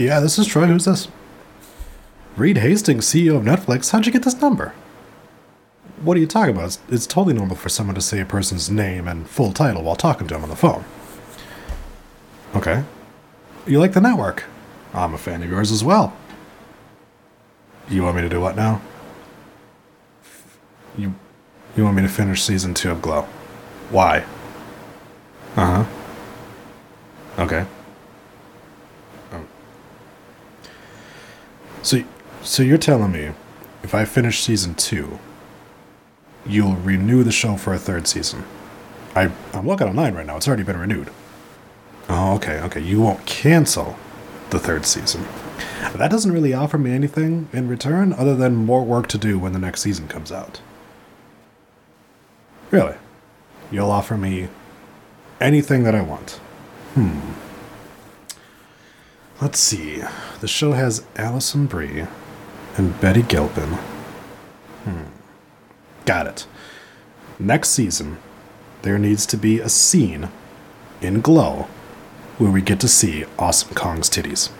Yeah, this is Troy. Who's this? Reed Hastings, CEO of Netflix. How'd you get this number? What are you talking about? It's, it's totally normal for someone to say a person's name and full title while talking to them on the phone. Okay. You like the network? I'm a fan of yours as well. You want me to do what now? You you want me to finish season 2 of Glow. Why? Uh-huh. Okay. Um. So you're telling me if I finish season 2, you'll renew the show for a third season. I I'm looking online right now. It's already been renewed. Oh, okay. Okay. You won't cancel the third season. That doesn't really offer me anything in return other than more work to do when the next season comes out. Really? You'll offer me anything that I want. Hmm. Let's see. The show has Alison Brie and Betty Gilpin. Hmm. Got it. Next season, there needs to be a scene in Glow where we get to see Awesome Kong's titties.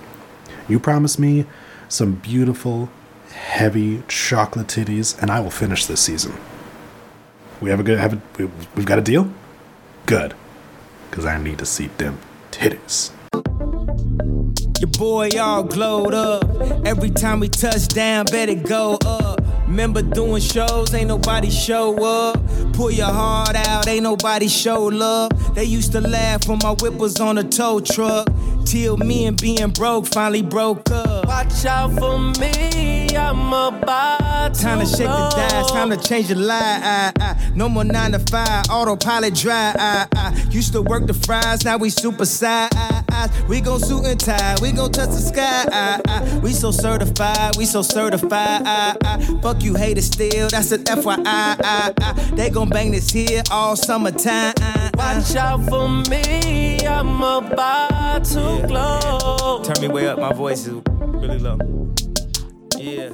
You promise me some beautiful, heavy chocolate titties, and I will finish this season. We have a good have a, we've got a deal. Good, because I need to see them titties. Your boy all glowed up. Every time we touch down, better go up. Remember doing shows, ain't nobody show up. Pull your heart out, ain't nobody show love. They used to laugh when my whip was on a tow truck. Till me and being broke finally broke up. Watch out for me, I'm about to Time to shake the dice, time to change the life. No more nine to five, autopilot drive. Used to work the fries, now we super size. We gon' suit and tie, we gon' touch the sky. We so certified, we so certified. Fuck you haters still, that's an FYI. They gon' bang this here all summertime. Watch out for me, I'm about to glow. Turn me way up, my voice is really low. Yeah.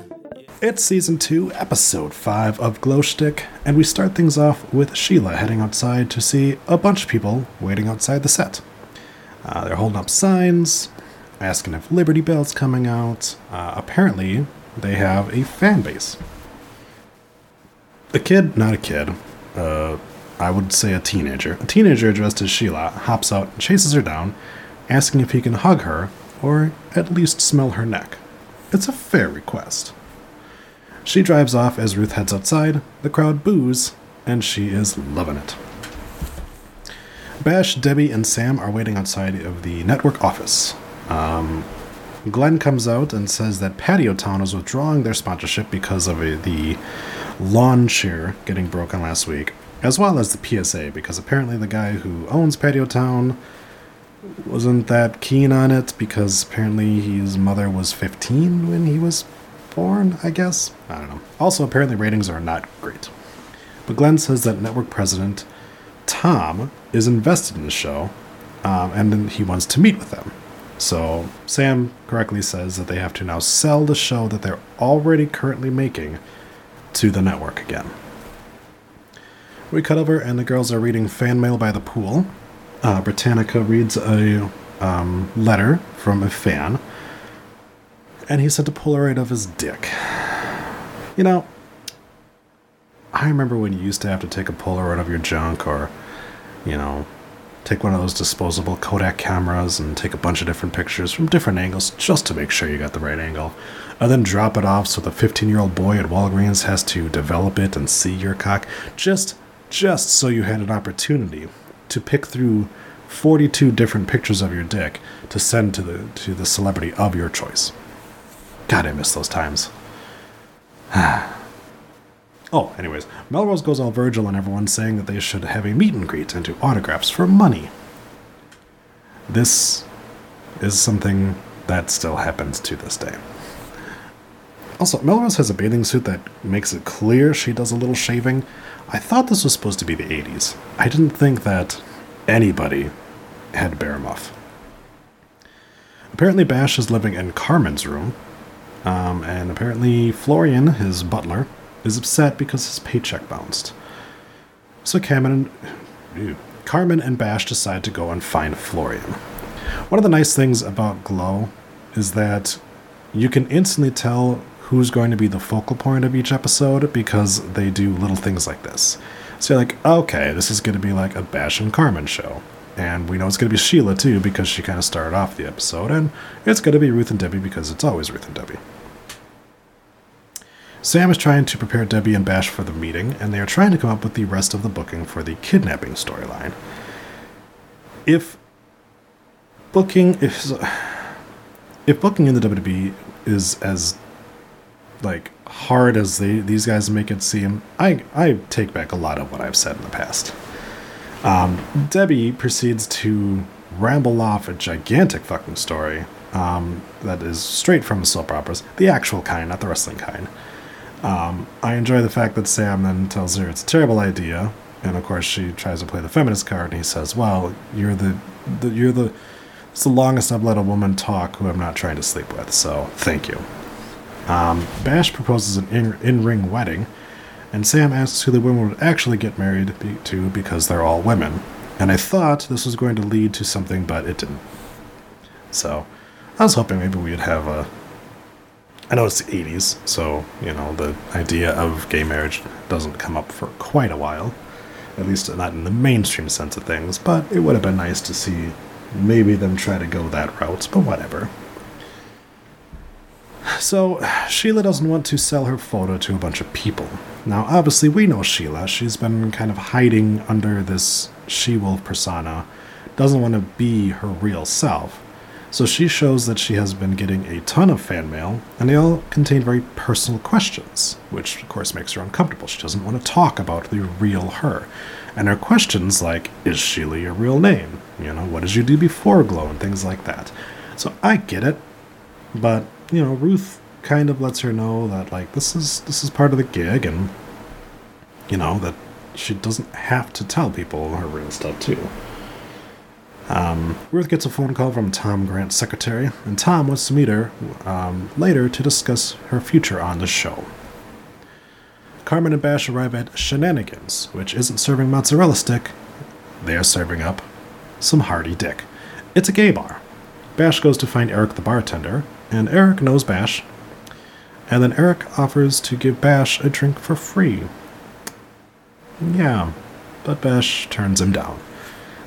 It's season 2, episode 5 of Glow Schtick, and we start things off with Sheila heading outside to see a bunch of people waiting outside the set. Uh, they're holding up signs, asking if Liberty Bell's coming out. Uh, apparently, they have a fan base. A kid, not a kid, uh, I would say a teenager. A teenager dressed as Sheila hops out and chases her down, asking if he can hug her or at least smell her neck. It's a fair request. She drives off as Ruth heads outside, the crowd boos, and she is loving it. Bash, Debbie, and Sam are waiting outside of the network office. Um, Glenn comes out and says that Patio Town is withdrawing their sponsorship because of a, the lawn chair getting broken last week, as well as the PSA, because apparently the guy who owns Patio Town wasn't that keen on it because apparently his mother was 15 when he was born, I guess. I don't know. Also, apparently ratings are not great. But Glenn says that network president Tom is invested in the show, um, and then he wants to meet with them. So Sam correctly says that they have to now sell the show that they're already currently making to the network again. We cut over, and the girls are reading fan mail by the pool. Uh, Britannica reads a um, letter from a fan, and he sent a Polaroid of his dick. You know, I remember when you used to have to take a Polaroid of your junk, or, you know, take one of those disposable Kodak cameras and take a bunch of different pictures from different angles just to make sure you got the right angle, and then drop it off so the 15 year old boy at Walgreens has to develop it and see your cock, just just so you had an opportunity to pick through 42 different pictures of your dick to send to the to the celebrity of your choice. God, I miss those times. oh, anyways, Melrose goes all Virgil and everyone saying that they should have a meet and greet and do autographs for money. This is something that still happens to this day. Also, Melrose has a bathing suit that makes it clear she does a little shaving. I thought this was supposed to be the 80s. I didn't think that anybody had bare muff. Apparently, Bash is living in Carmen's room, um, and apparently, Florian, his butler, is upset because his paycheck bounced. So Carmen and, Carmen and Bash decide to go and find Florian. One of the nice things about Glow is that you can instantly tell who's going to be the focal point of each episode because they do little things like this. So you're like, okay, this is going to be like a Bash and Carmen show. And we know it's going to be Sheila too because she kind of started off the episode. And it's going to be Ruth and Debbie because it's always Ruth and Debbie. Sam is trying to prepare Debbie and Bash for the meeting, and they are trying to come up with the rest of the booking for the kidnapping storyline. If booking is if booking in the WWE is as like hard as they these guys make it seem, I I take back a lot of what I've said in the past. Um, Debbie proceeds to ramble off a gigantic fucking story um, that is straight from soap operas, the actual kind, not the wrestling kind. Um, I enjoy the fact that Sam then tells her it's a terrible idea, and of course she tries to play the feminist card, and he says, "Well, you're the, the you're the it's the longest I've let a woman talk who I'm not trying to sleep with, so thank you." Um, Bash proposes an in, in-ring wedding, and Sam asks who the women would actually get married to because they're all women. And I thought this was going to lead to something, but it didn't. So I was hoping maybe we'd have a I know it's the 80s, so, you know, the idea of gay marriage doesn't come up for quite a while. At least not in the mainstream sense of things, but it would have been nice to see maybe them try to go that route, but whatever. So, Sheila doesn't want to sell her photo to a bunch of people. Now, obviously, we know Sheila. She's been kind of hiding under this she wolf persona, doesn't want to be her real self. So she shows that she has been getting a ton of fan mail, and they all contain very personal questions, which of course makes her uncomfortable. She doesn't want to talk about the real her. And her questions like, is Sheila your real name? You know, what did you do before Glow? And things like that. So I get it. But, you know, Ruth kind of lets her know that like this is this is part of the gig and you know, that she doesn't have to tell people her real stuff too. Um, Ruth gets a phone call from Tom Grant's secretary, and Tom wants to meet her um, later to discuss her future on the show. Carmen and Bash arrive at Shenanigans, which isn't serving mozzarella stick. They are serving up some hearty dick. It's a gay bar. Bash goes to find Eric the bartender, and Eric knows Bash. And then Eric offers to give Bash a drink for free. Yeah, but Bash turns him down.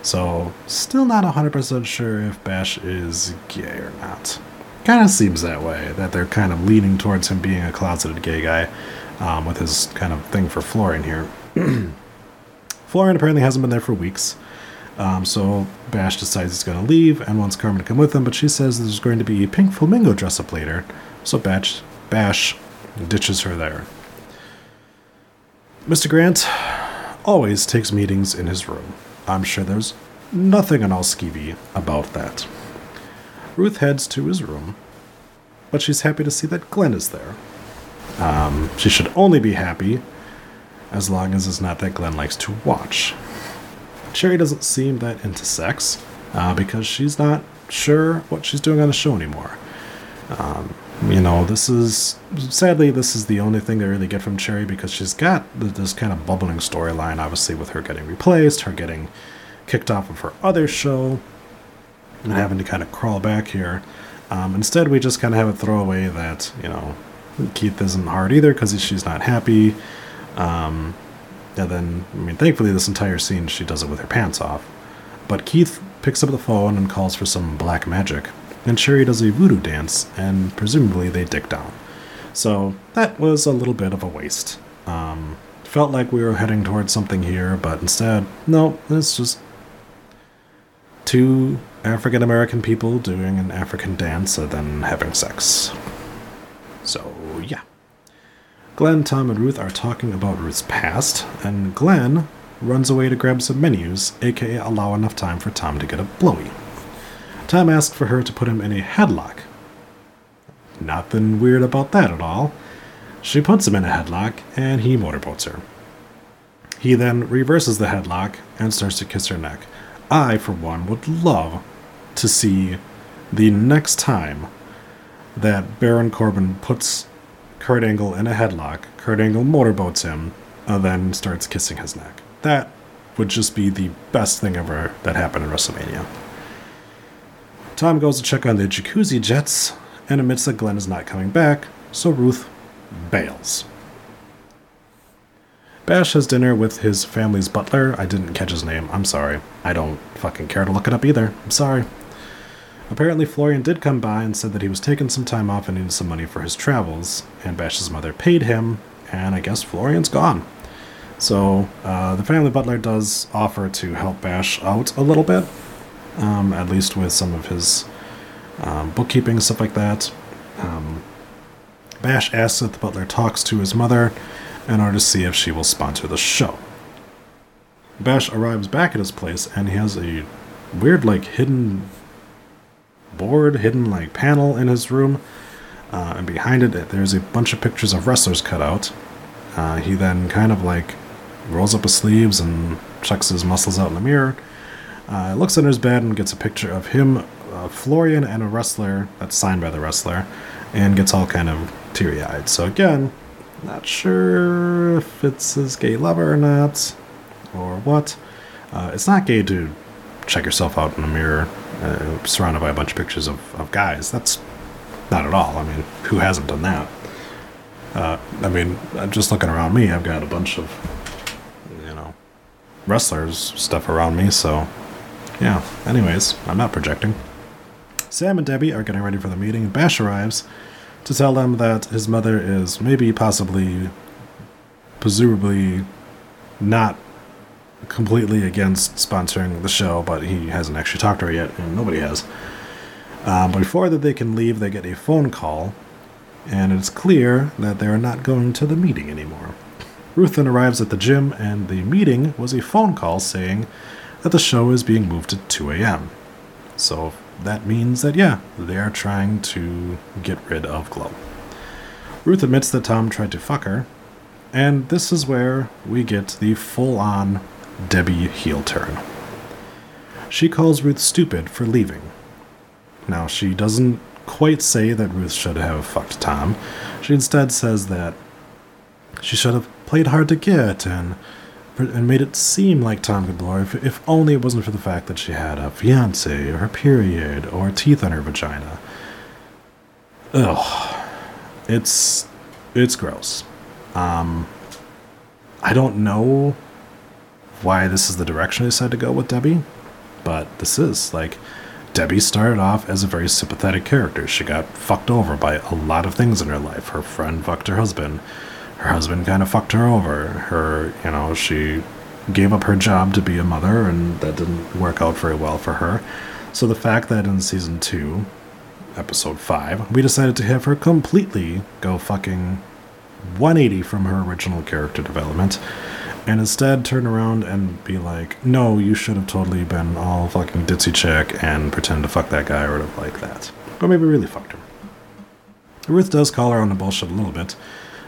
So, still not 100% sure if Bash is gay or not. Kind of seems that way, that they're kind of leaning towards him being a closeted gay guy um, with his kind of thing for Florian here. Florian apparently hasn't been there for weeks. Um, so Bash decides he's going to leave and wants Carmen to come with him, but she says there's going to be a pink flamingo dress up later. So Bash, Bash ditches her there. Mr. Grant always takes meetings in his room. I'm sure there's nothing on all skeevy about that. Ruth heads to his room, but she's happy to see that Glenn is there. Um, she should only be happy as long as it's not that Glenn likes to watch. Cherry doesn't seem that into sex uh, because she's not sure what she's doing on the show anymore. Um, you know, this is sadly this is the only thing they really get from Cherry because she's got this kind of bubbling storyline, obviously with her getting replaced, her getting kicked off of her other show, and having to kind of crawl back here. Um, instead, we just kind of have a throwaway that you know Keith isn't hard either because she's not happy. Um, and then, I mean, thankfully, this entire scene she does it with her pants off. But Keith picks up the phone and calls for some black magic and Cherry does a voodoo dance, and presumably they dick down. So that was a little bit of a waste. Um, felt like we were heading towards something here, but instead, no, it's just two African American people doing an African dance and then having sex. So. Glenn, Tom, and Ruth are talking about Ruth's past, and Glenn runs away to grab some menus, aka allow enough time for Tom to get a blowy. Tom asks for her to put him in a headlock. Nothing weird about that at all. She puts him in a headlock, and he motorboats her. He then reverses the headlock and starts to kiss her neck. I, for one, would love to see the next time that Baron Corbin puts Kurt Angle in a headlock, Kurt Angle motorboats him, and then starts kissing his neck. That would just be the best thing ever that happened in WrestleMania. Tom goes to check on the jacuzzi jets and admits that Glenn is not coming back, so Ruth bails. Bash has dinner with his family's butler. I didn't catch his name. I'm sorry. I don't fucking care to look it up either. I'm sorry. Apparently, Florian did come by and said that he was taking some time off and needed some money for his travels, and Bash's mother paid him, and I guess Florian's gone. So, uh, the family butler does offer to help Bash out a little bit, um, at least with some of his um, bookkeeping, stuff like that. Um, Bash asks that the butler talks to his mother in order to see if she will sponsor the show. Bash arrives back at his place and he has a weird, like, hidden board, hidden, like, panel in his room. Uh, and behind it, there's a bunch of pictures of wrestlers cut out. Uh, he then kind of, like, rolls up his sleeves and checks his muscles out in the mirror. Uh, looks under his bed and gets a picture of him, Florian, and a wrestler that's signed by the wrestler, and gets all kind of teary eyed. So, again, not sure if it's his gay lover or not, or what. Uh, it's not gay to check yourself out in a mirror uh, surrounded by a bunch of pictures of, of guys. That's not at all. I mean, who hasn't done that? Uh, I mean, just looking around me, I've got a bunch of, you know, wrestlers stuff around me, so yeah. Anyways, I'm not projecting. Sam and Debbie are getting ready for the meeting, Bash arrives to tell them that his mother is maybe, possibly, presumably not completely against sponsoring the show, but he hasn't actually talked to her yet, and nobody has. Um, before that they can leave, they get a phone call, and it's clear that they are not going to the meeting anymore. Ruth then arrives at the gym, and the meeting was a phone call saying that the show is being moved to 2 a.m. So that means that, yeah, they are trying to get rid of Glow. Ruth admits that Tom tried to fuck her, and this is where we get the full on Debbie heel turn. She calls Ruth stupid for leaving. Now, she doesn't quite say that Ruth should have fucked Tom. She instead says that she should have played hard to get and and made it seem like Tom could blow her if, if only it wasn't for the fact that she had a fiance or her period or teeth on her vagina. Ugh. It's it's gross. Um I don't know why this is the direction I decided to go with Debbie, but this is like Debbie started off as a very sympathetic character. She got fucked over by a lot of things in her life. Her friend fucked her husband. Her husband kind of fucked her over. Her, you know, she gave up her job to be a mother, and that didn't work out very well for her. So the fact that in season two, episode five, we decided to have her completely go fucking 180 from her original character development and instead turn around and be like, no, you should have totally been all fucking ditzy chick and pretend to fuck that guy or whatever like that. Or maybe really fucked her. Ruth does call her on the bullshit a little bit,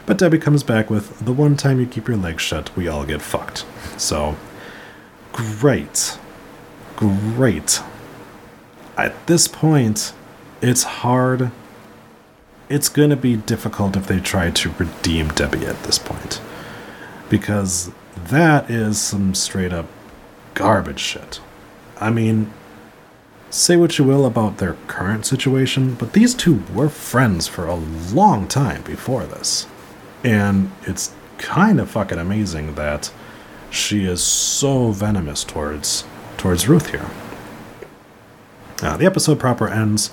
but Debbie comes back with, the one time you keep your legs shut, we all get fucked. So, great. Great. At this point, it's hard. It's going to be difficult if they try to redeem Debbie at this point. Because that is some straight up garbage shit. I mean, say what you will about their current situation, but these two were friends for a long time before this. And it's kind of fucking amazing that she is so venomous towards towards Ruth here. Uh, the episode proper ends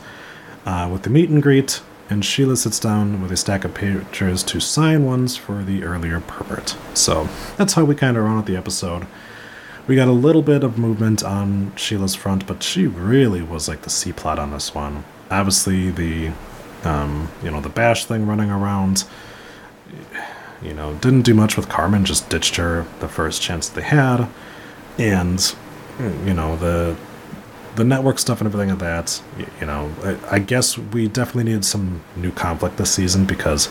uh, with the meet and greet, and Sheila sits down with a stack of pictures to sign ones for the earlier pervert. So that's how we kind of run out the episode. We got a little bit of movement on Sheila's front, but she really was like the C plot on this one. Obviously, the um, you know the bash thing running around. You know, didn't do much with Carmen. Just ditched her the first chance they had, and you know the the network stuff and everything of that, you know, I, I, guess we definitely needed some new conflict this season because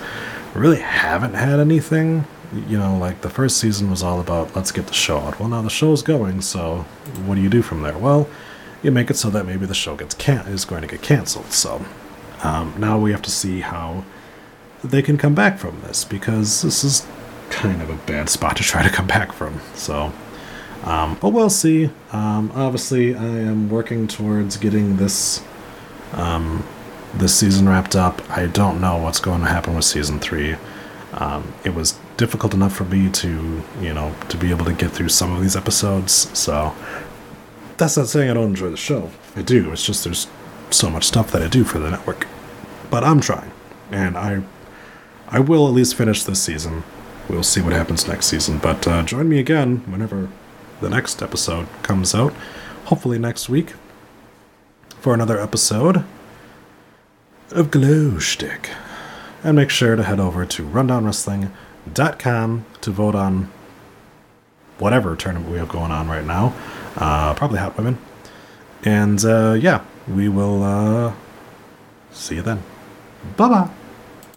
we really haven't had anything. You know, like the first season was all about let's get the show out. Well, now the show's going, so what do you do from there? Well, you make it so that maybe the show gets can- is going to get canceled. So um, now we have to see how they can come back from this because this is kind of a bad spot to try to come back from. So um, but we'll see. Um, obviously, I am working towards getting this Um, this season wrapped up. I don't know what's going to happen with season three. Um, it was difficult enough for me to, you know, to be able to get through some of these episodes. So that's not saying I don't enjoy the show. I do. It's just there's so much stuff that I do for the network. But I'm trying, and I, I will at least finish this season. We'll see what happens next season. But uh, join me again whenever the next episode comes out. Hopefully next week for another episode of Glow Schtick. And make sure to head over to rundownwrestling.com to vote on whatever tournament we have going on right now. Uh, probably Hot Women. And uh, yeah, we will uh, see you then. Bye bye.